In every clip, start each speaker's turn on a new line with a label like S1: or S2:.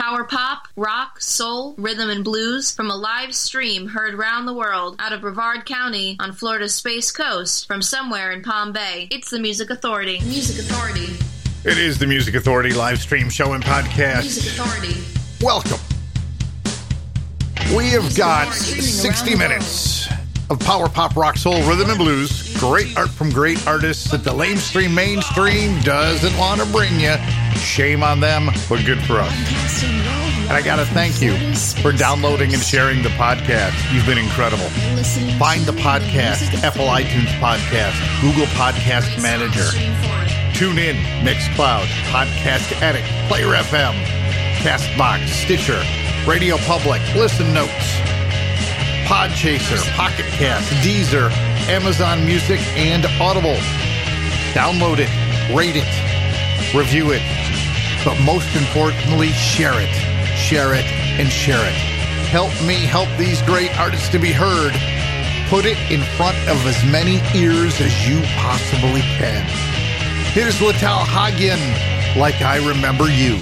S1: Power pop, rock, soul, rhythm, and blues from a live stream heard round the world out of Brevard County on Florida's Space Coast from somewhere in Palm Bay. It's the Music Authority. Music Authority.
S2: It is the Music Authority live stream show and podcast.
S1: Music Authority.
S2: Welcome. We have got 60 minutes of power pop, rock, soul, rhythm, and blues. Great art from great artists that the lamestream mainstream doesn't want to bring you. Shame on them, but good for us. And I got to thank you for downloading and sharing the podcast. You've been incredible. Find the podcast, Apple iTunes Podcast, Google Podcast Manager. Tune in, Mixcloud, Podcast Addict, Player FM, Castbox, Stitcher, Radio Public, Listen Notes, Podchaser, Pocket Cast, Deezer, Amazon Music, and Audible. Download it, rate it, review it, but most importantly, share it. Share it and share it. Help me help these great artists to be heard. Put it in front of as many ears as you possibly can. Here's Lital Hagayan, like I remember you.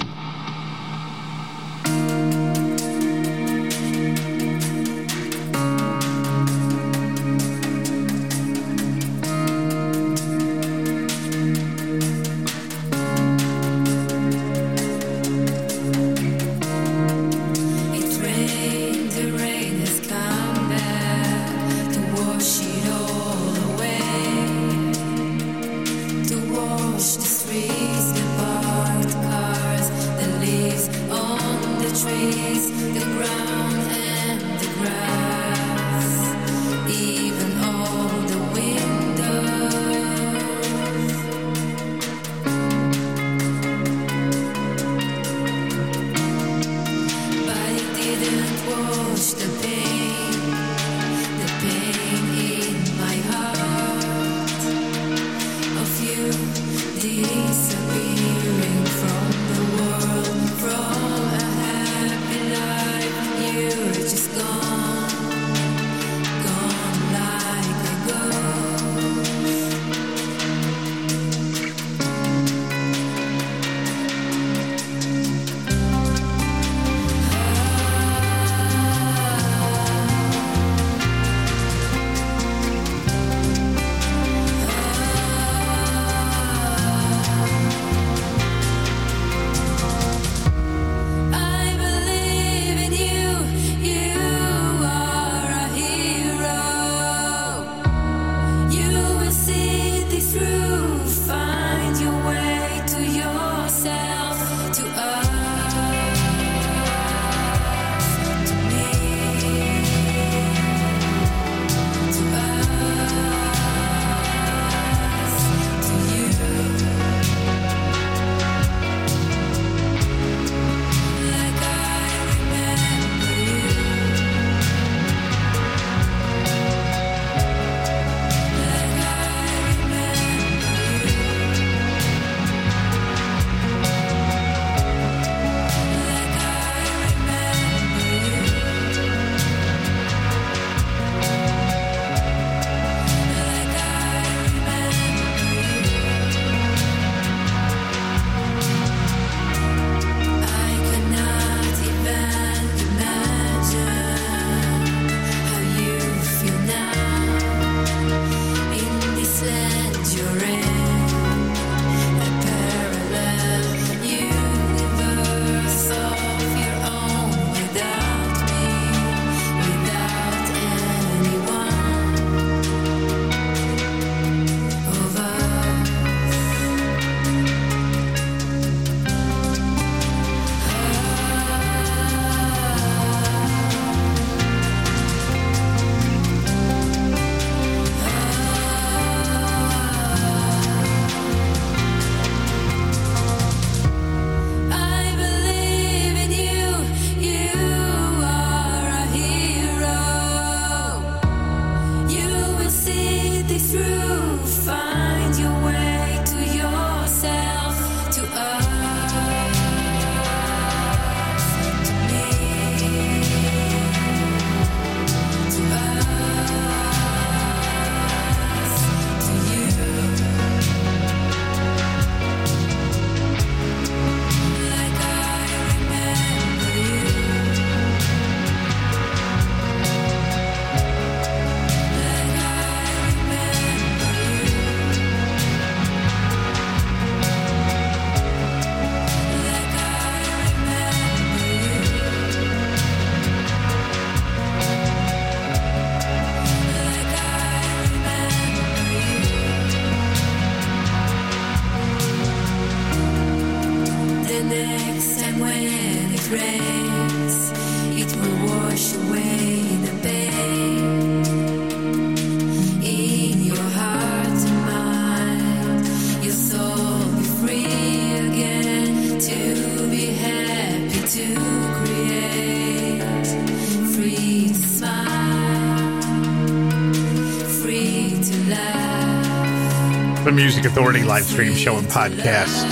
S3: the
S2: Music Authority live stream show and podcast.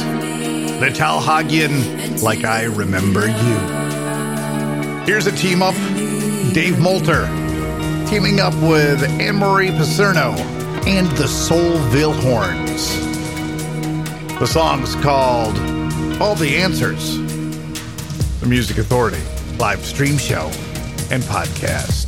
S2: Lital Hagayan, Like I Remember You. Here's a team up Dave Molter teaming up with Anne Marie Picerno and the Soulville Horns. The song's called All the Answers, the Music Authority live stream show and podcast.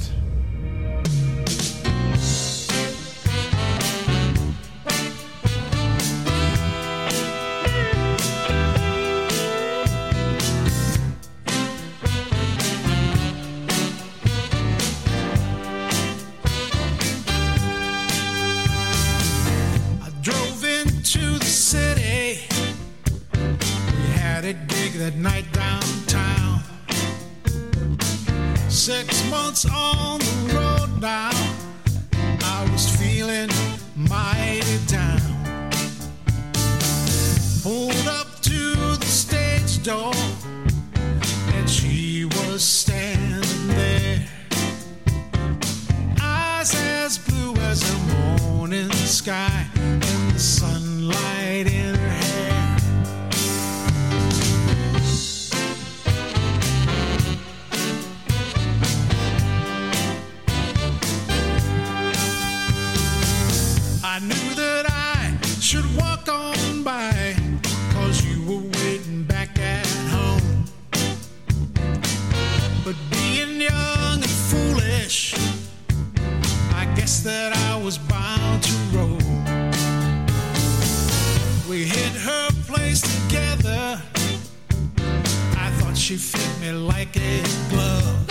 S4: she fit me like a glove.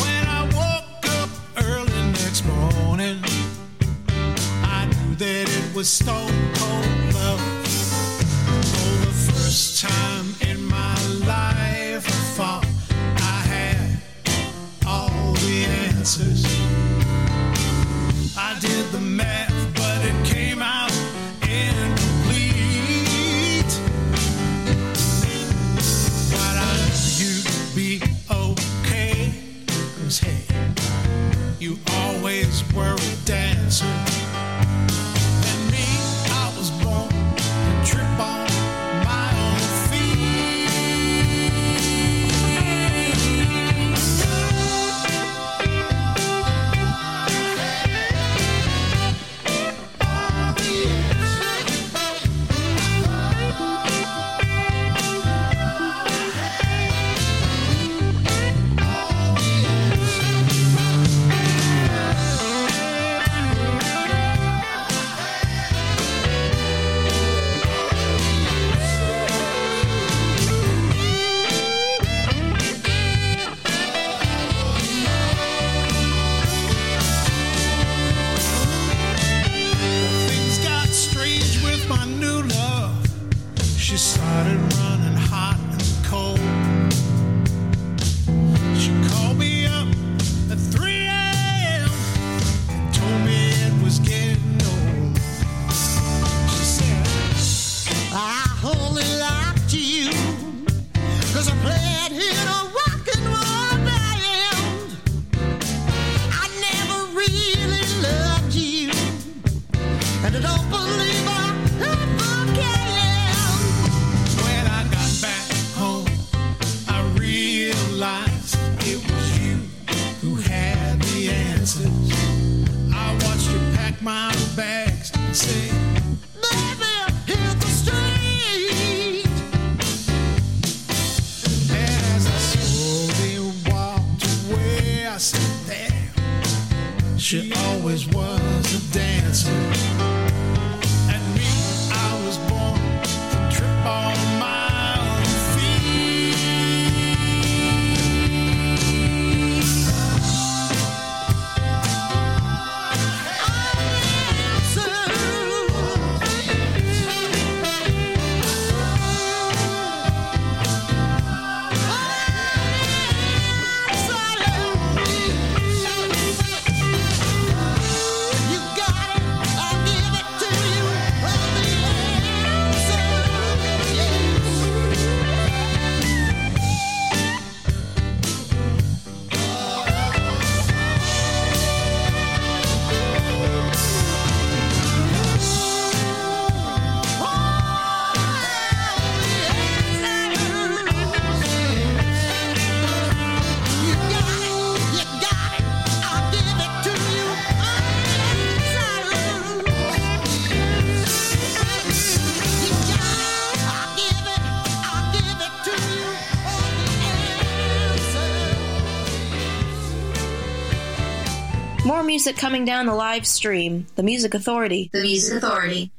S4: When I woke up early next morning, I knew that it was stone cold. answer.
S1: More music coming down the live stream. The Music Authority.
S5: The Music Authority.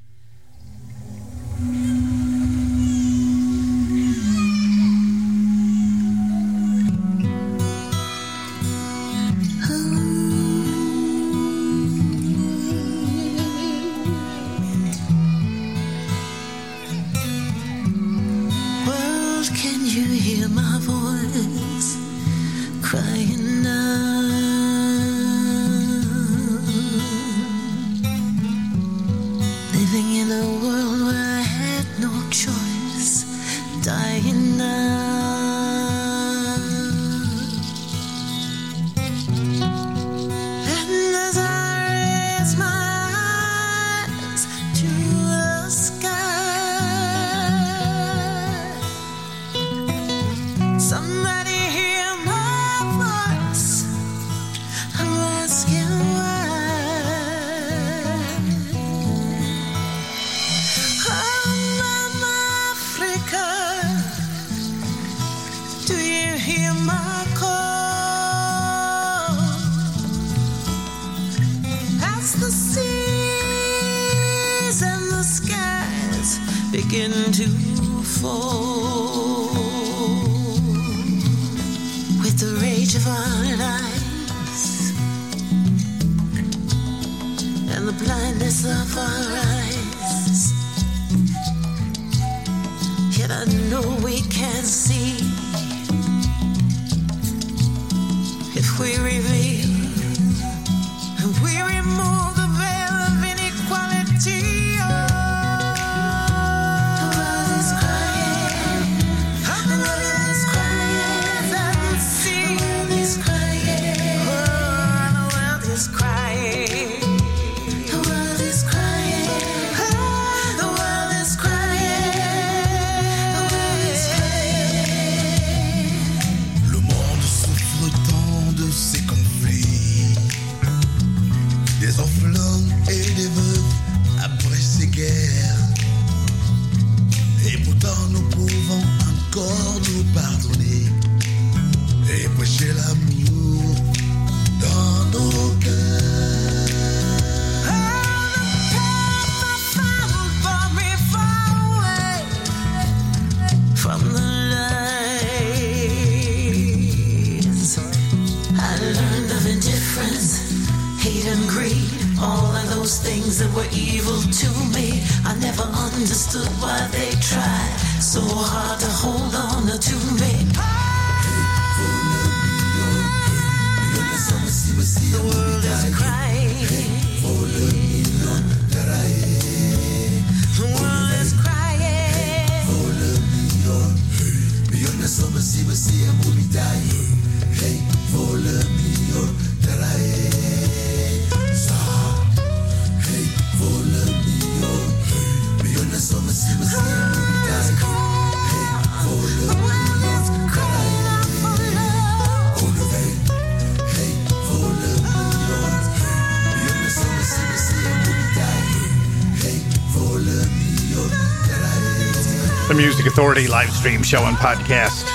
S2: Authority live stream show and podcast.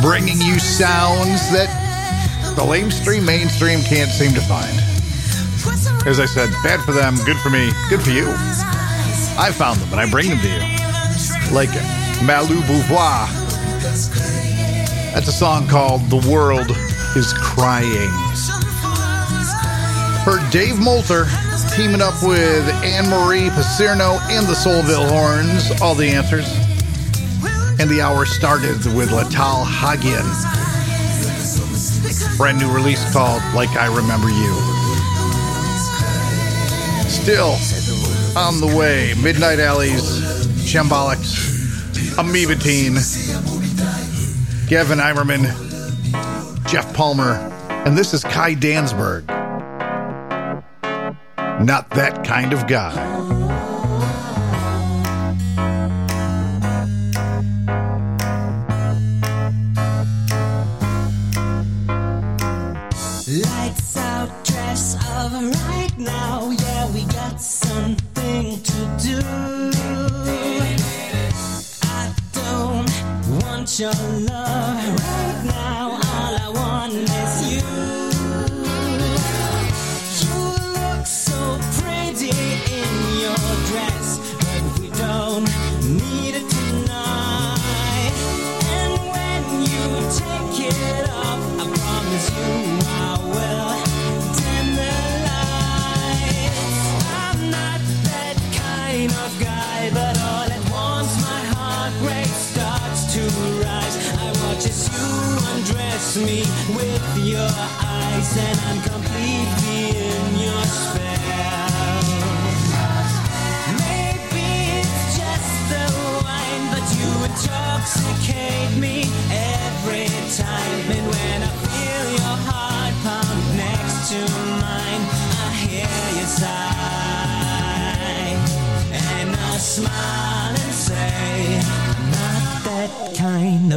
S2: Bringing you sounds that the lamestream mainstream can't seem to find. As I said, bad for them, good for me, good for you. I found them and I bring them to you. Like Malou Beauvoir. That's a song called The World is Crying. Heard Dave Molter teaming up with Anne Marie Picerno and the Soulville Horns, all the answers. And the hour started with Lital Hagayan. Brand new release called Like I Remember You. Still on the way, Midnight Alleys, Shambolics, Amoeba Teen, Gavin Eimerman, Jeff Palmer, and this is Kai Danzberg. Not that kind of guy.
S6: Lights out, dress of right now. Yeah, we got something to do. I don't want your love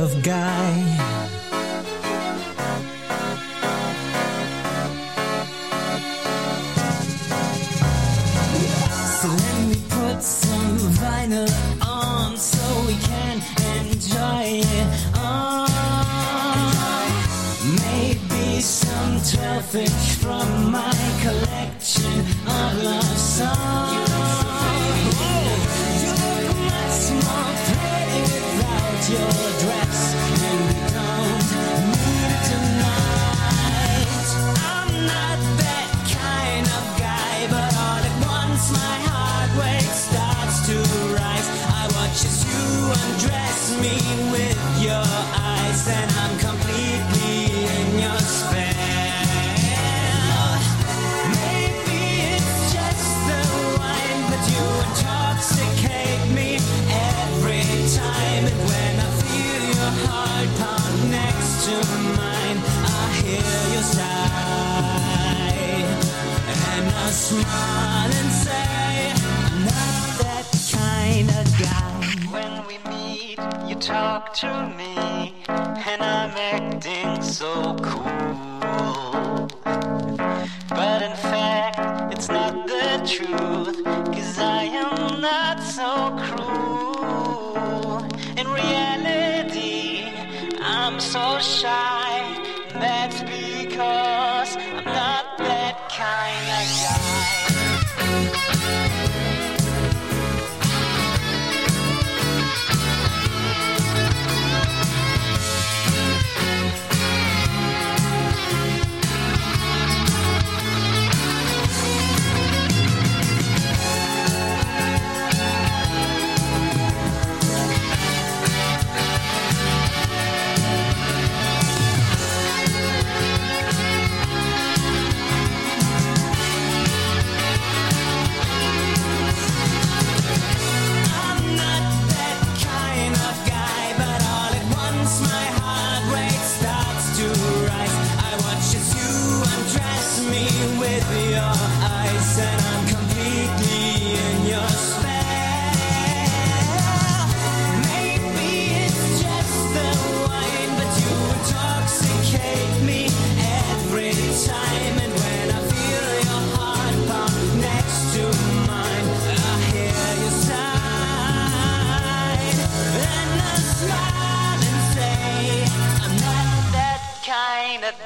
S6: of God. I'm so shy.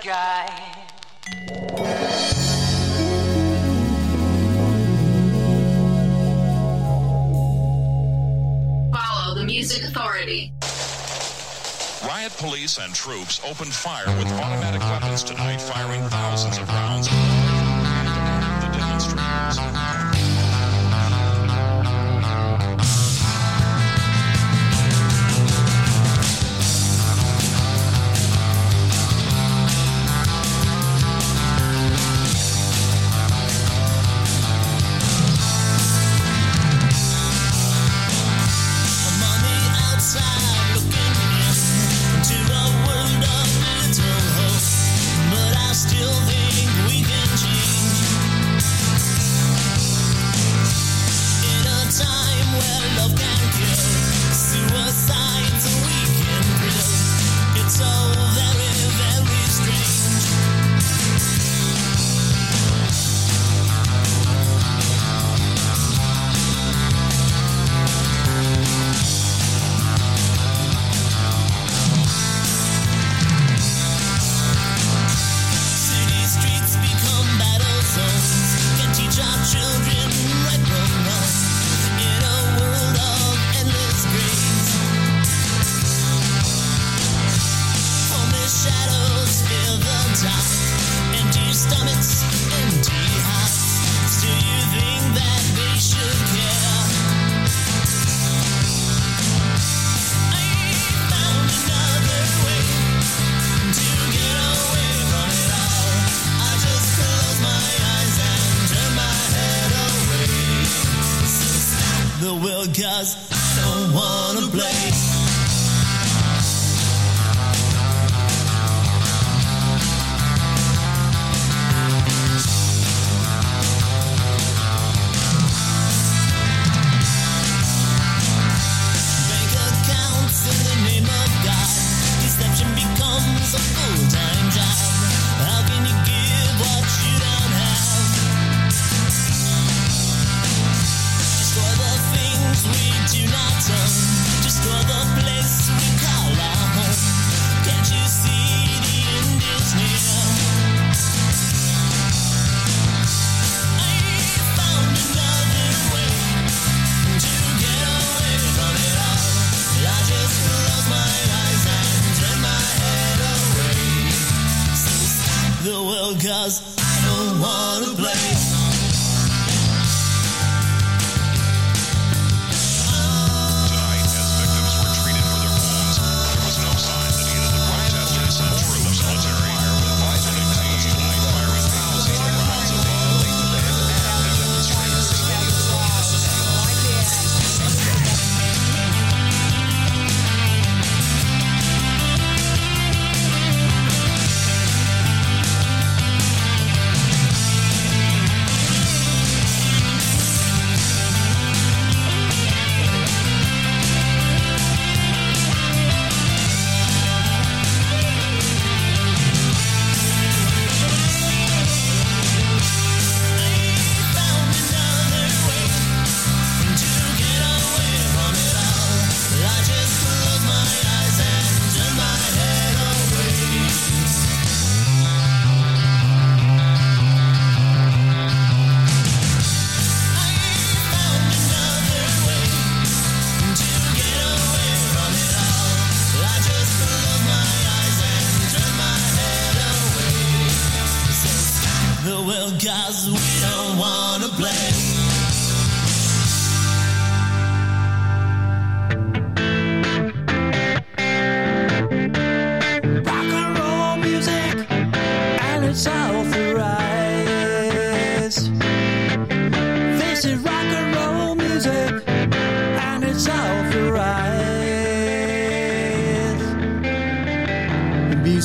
S6: guy.
S1: Follow the Music Authority.
S5: Riot police and troops opened fire with automatic weapons tonight, firing thousands of rounds.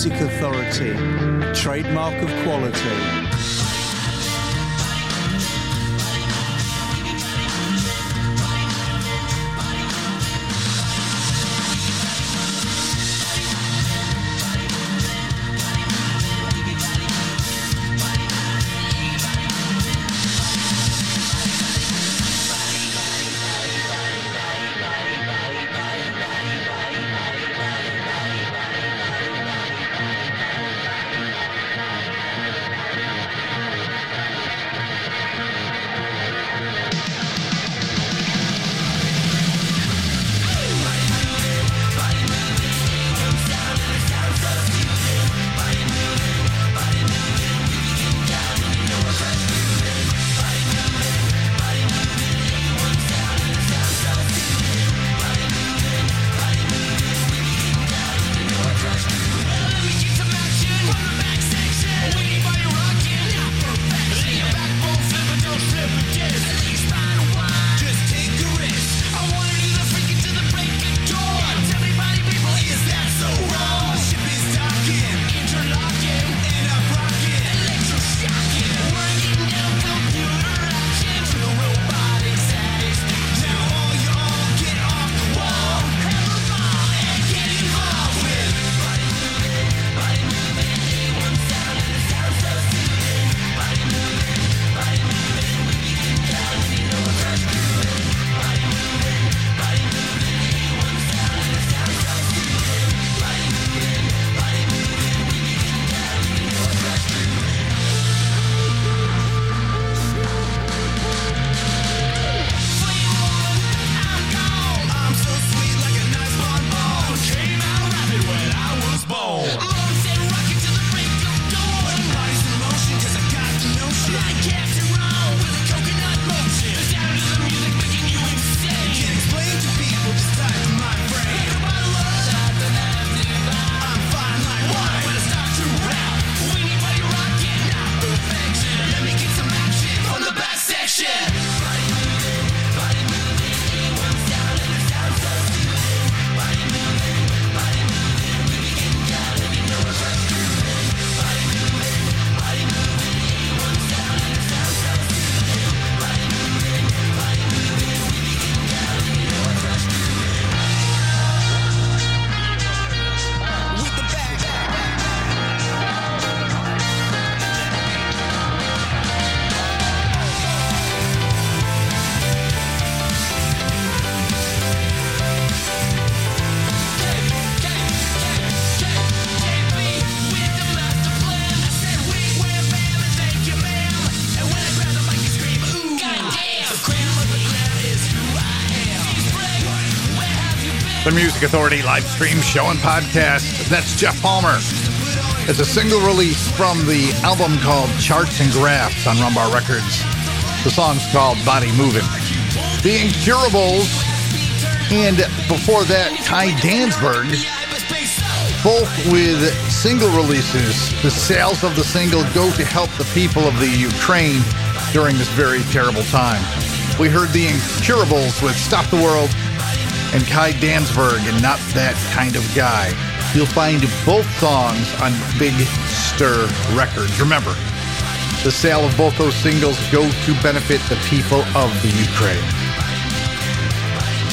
S7: Music Authority, trademark of quality.
S2: Authority live stream show and podcast. That's Jeff Palmer. It's a single release from the album called Charts and Graphs on Rumbar Records. The song's called Body Moving. The Incurables, and before that, Kai Danzberg, both with single releases. The sales of the single go to help the people of the Ukraine during this very terrible time. We heard the Incurables with Stop the World and Kai Danzberg and Not That Kind of Guy. You'll find both songs on Big Stir Records. Remember, the sale of both those singles go to benefit the people of the Ukraine.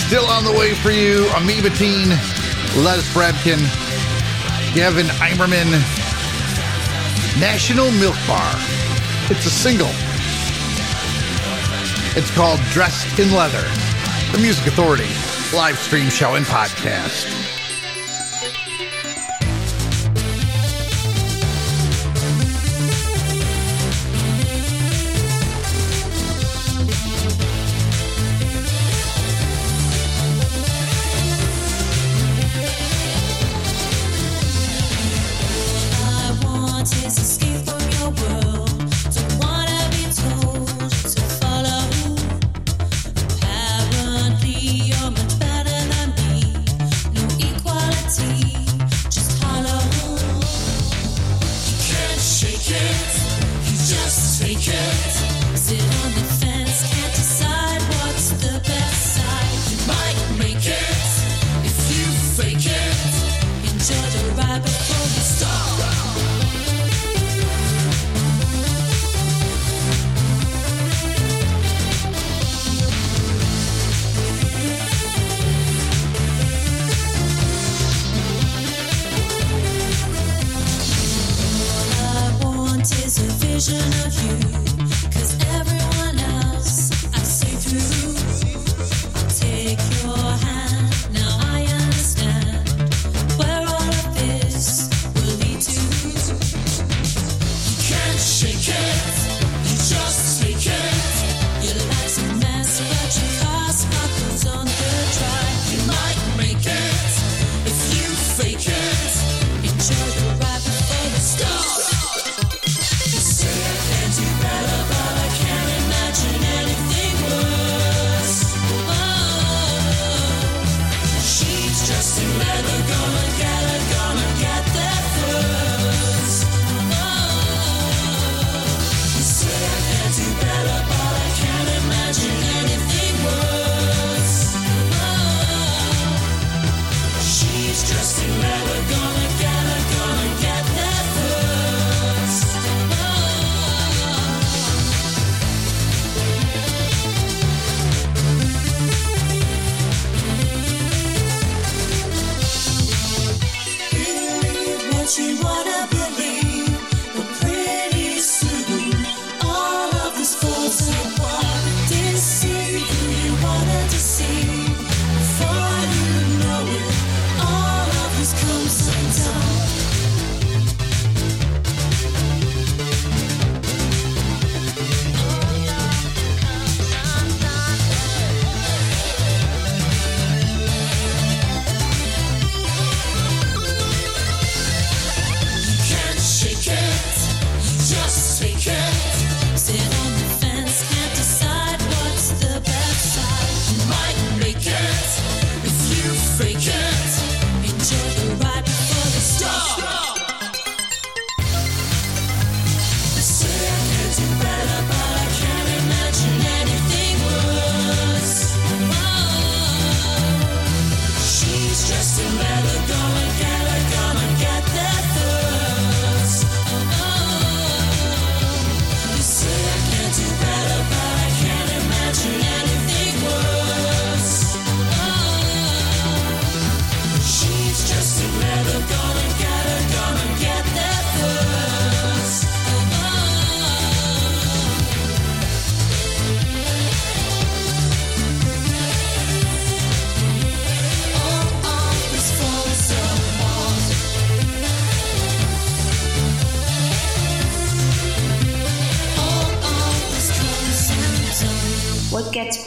S2: Still on the way for you, Amoeba Teen, Les Fradkin, Gavin Eimerman, National Milk Bar. It's a single. It's called Dressed in Leather. The Music Authority live stream show and podcast.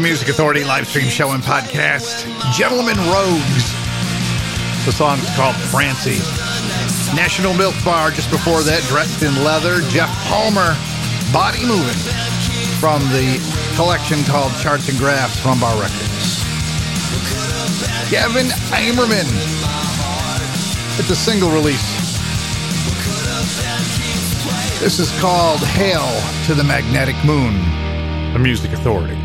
S2: The Music Authority live stream show and podcast. Gentlemen Rogues. The song's called Francie. National Milk Bar just before that, dressed in leather. Jeff Palmer, Body Moving, from the collection called Charts and Graphs from Bar Records. Gavin Amerman. It's a single release. This is called Hail to the Magnetic Moon, the Music Authority.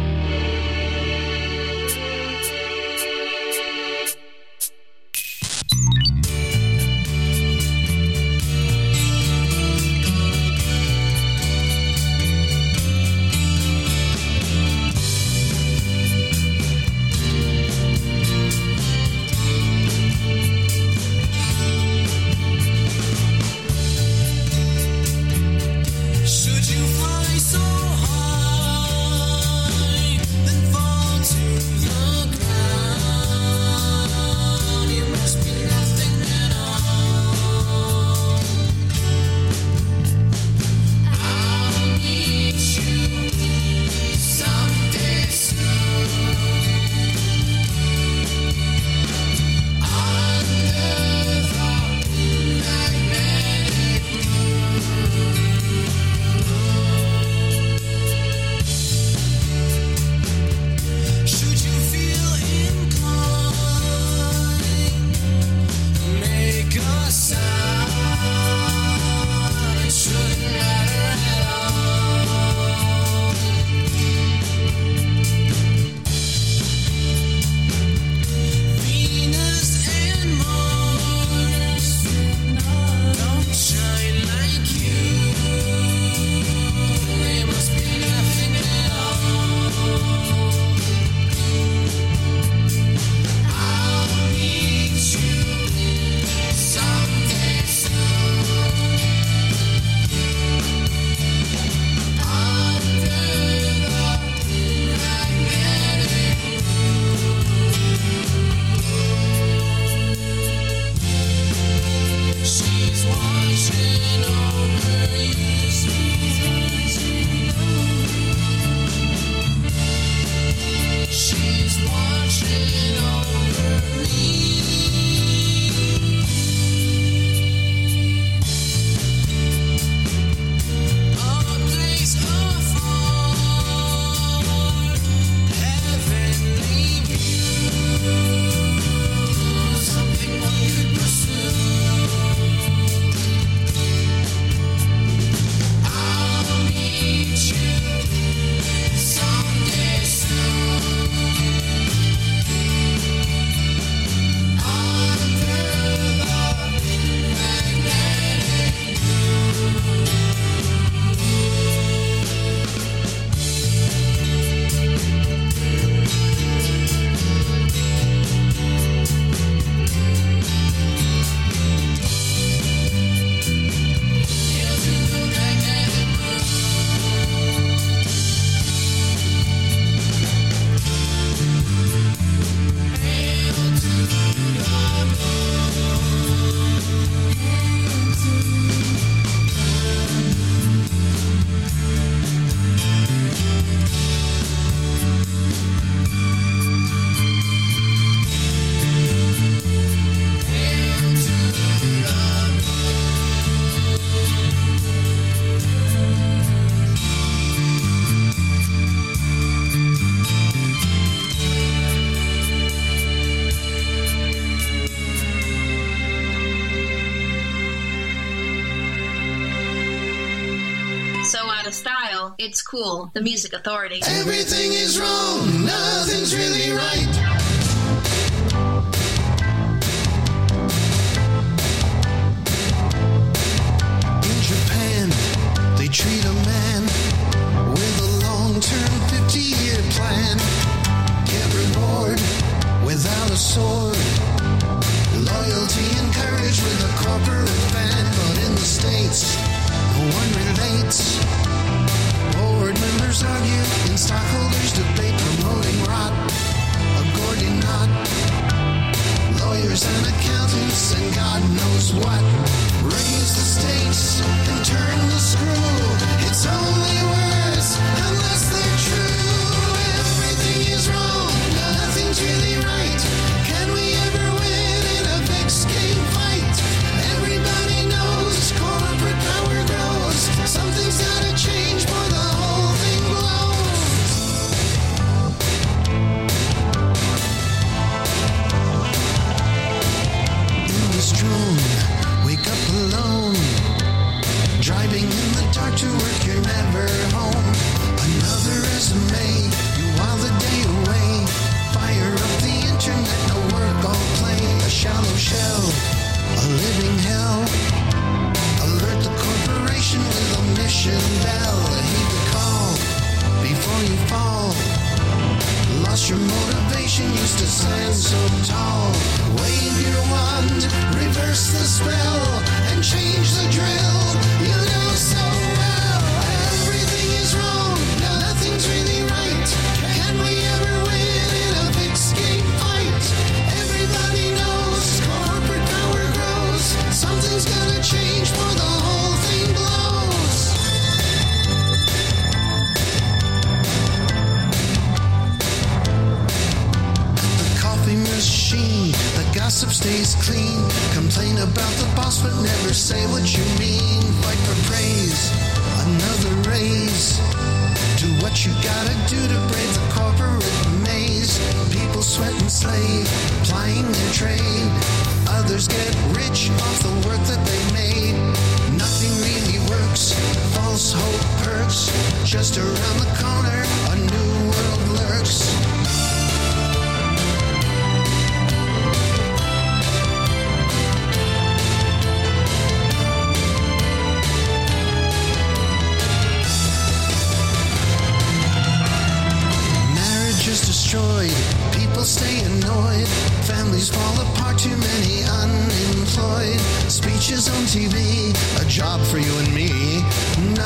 S1: Cool. The Music Authority.
S3: Everything is wrong, nothing's really right.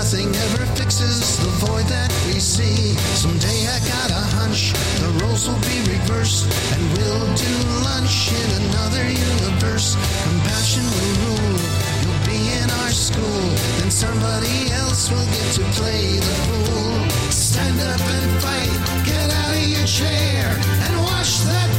S3: Nothing ever fixes the void that we see. Someday I got a hunch the roles will be reversed, and we'll do lunch in another universe. Compassion will rule. You'll be in our school, then somebody else will get to play the fool. Stand up and fight. Get out of your chair and watch that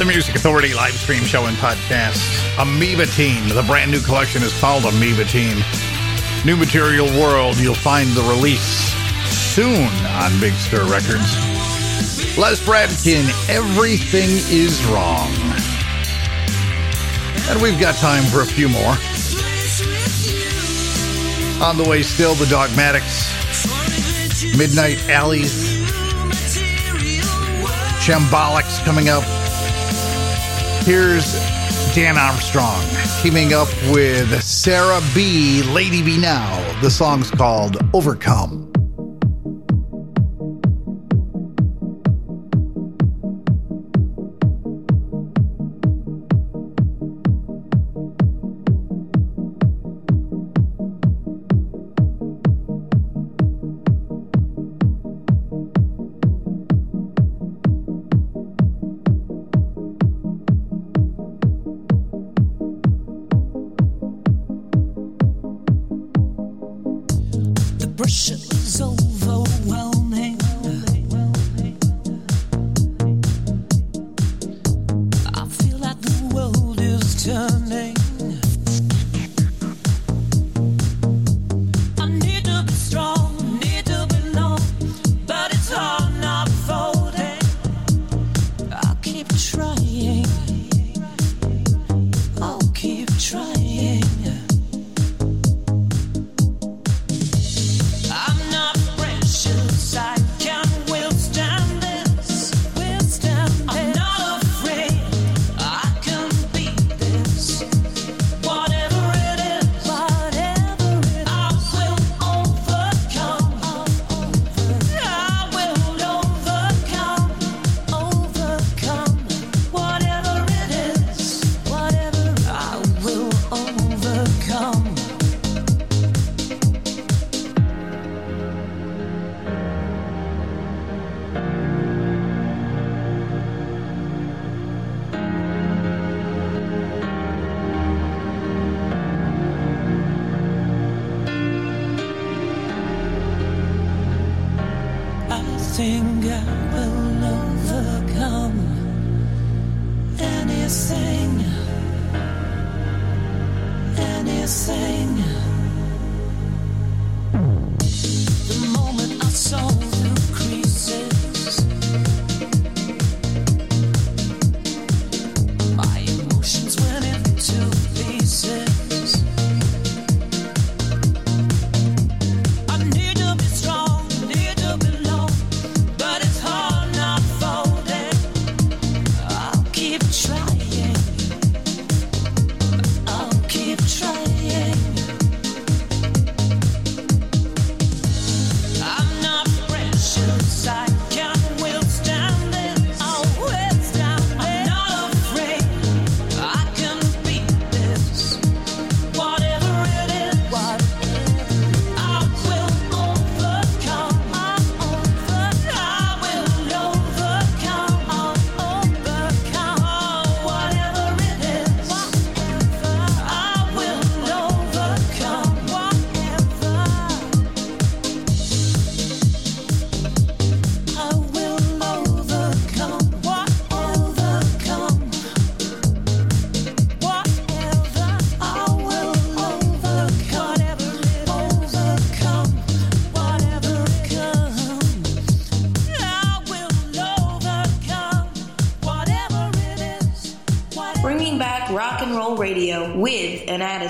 S3: The
S6: Music Authority live stream show and podcast. Amoeba Teen. The brand new collection is called Amoeba Teen. New Material World. You'll find the release soon on Big Stir Records. Les Fradkin. Everything is wrong. And we've got time for a few more. On the way, still the Dogmatics, Midnight Alleys, Shambolics coming up. Here's Dan Armstrong teaming up with Sarah B, Lady B Now. The song's called Overcome.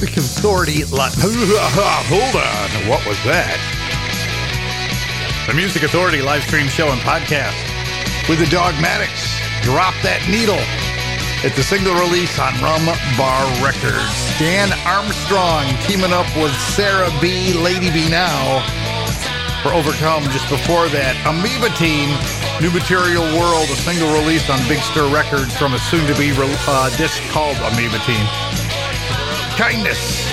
S2: Music Authority. Hold on. What was that? The Music Authority live stream show and podcast with the Dogmatics. Drop that needle. It's a single release on Rum Bar Records. Dan Armstrong teaming up with Sarah B. Lady B Now for Overcome. Just before that, Amoeba Teen, New Material World, a single release on Big Stir Records from a soon-to-be re- uh, disc called Amoeba Teen kindness.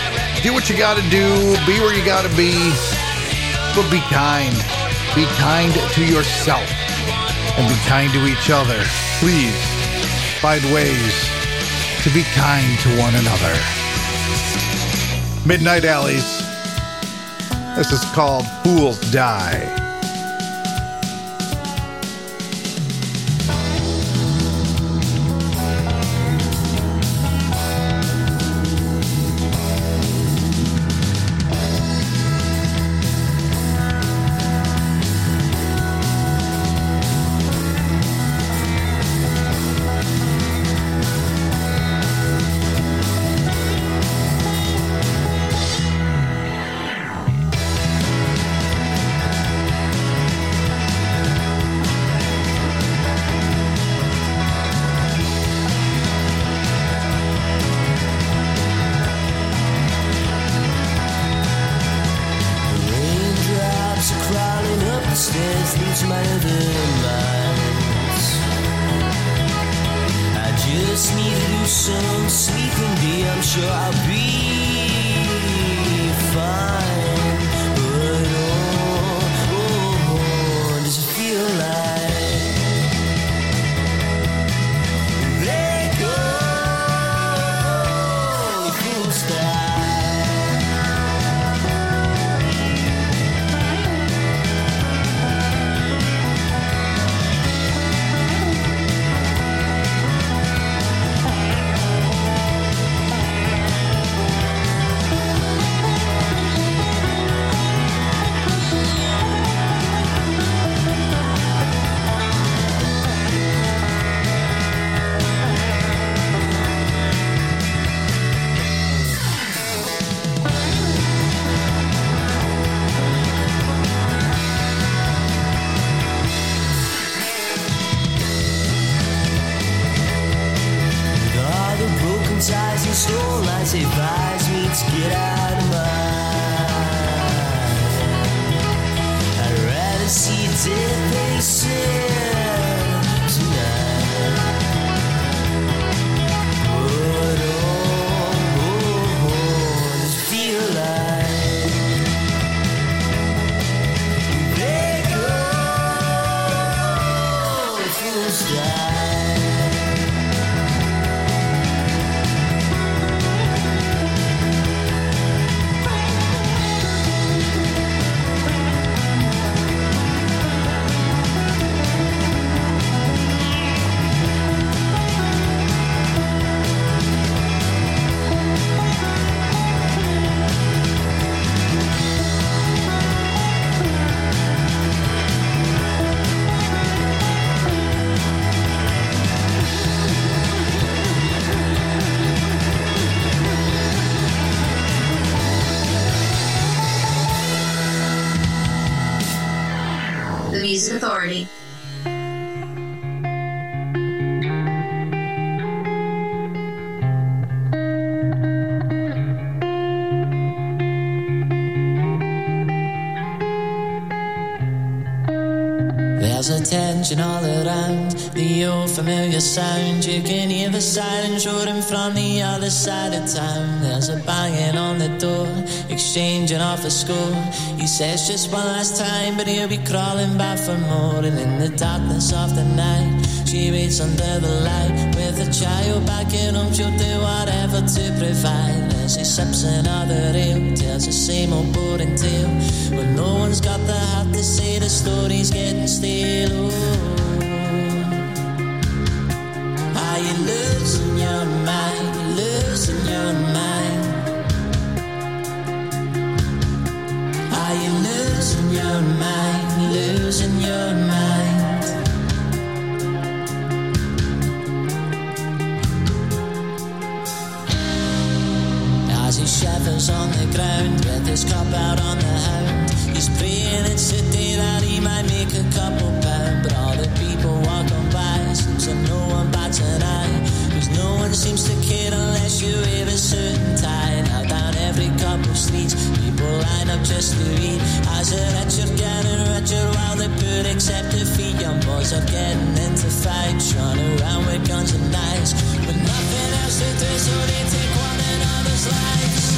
S2: Do what you gotta do, be where you gotta be, but be kind. Be kind to yourself and be kind to each other. Please find ways to be kind to one another. Midnight Alleys. This is called Fools Die.
S8: Stairs into my other minds. I just need to do some sleeping, be I'm sure I'll be fine. A tension all around, the old familiar sound. You can hear the silence roaring from the other side of town. There's a banging on the door, exchanging off a score. He says just one last time, but he'll be crawling back for more. And in the darkness of the night, she waits under the light with a child back at home. She'll do whatever to provide. As he sips another ale, tells the same old boring tale. But no one's got the heart to say the story's getting stale. Oh. Are you losing your mind? Losing your mind? Are you losing your mind? Losing your mind? Shivers on the ground with his cup out on the hound, he's praying a day that he might make a couple pound. But all the people walk on by, seems that no one bats an eye. Cause no one seems to care unless you wear a and tie. Now down every couple streets, people line up just to eat. As rich are getting richer while the poor accept defeat. Young boys are getting into fights, running around with guns and knives. With nothing else to do, so they take one another's lives.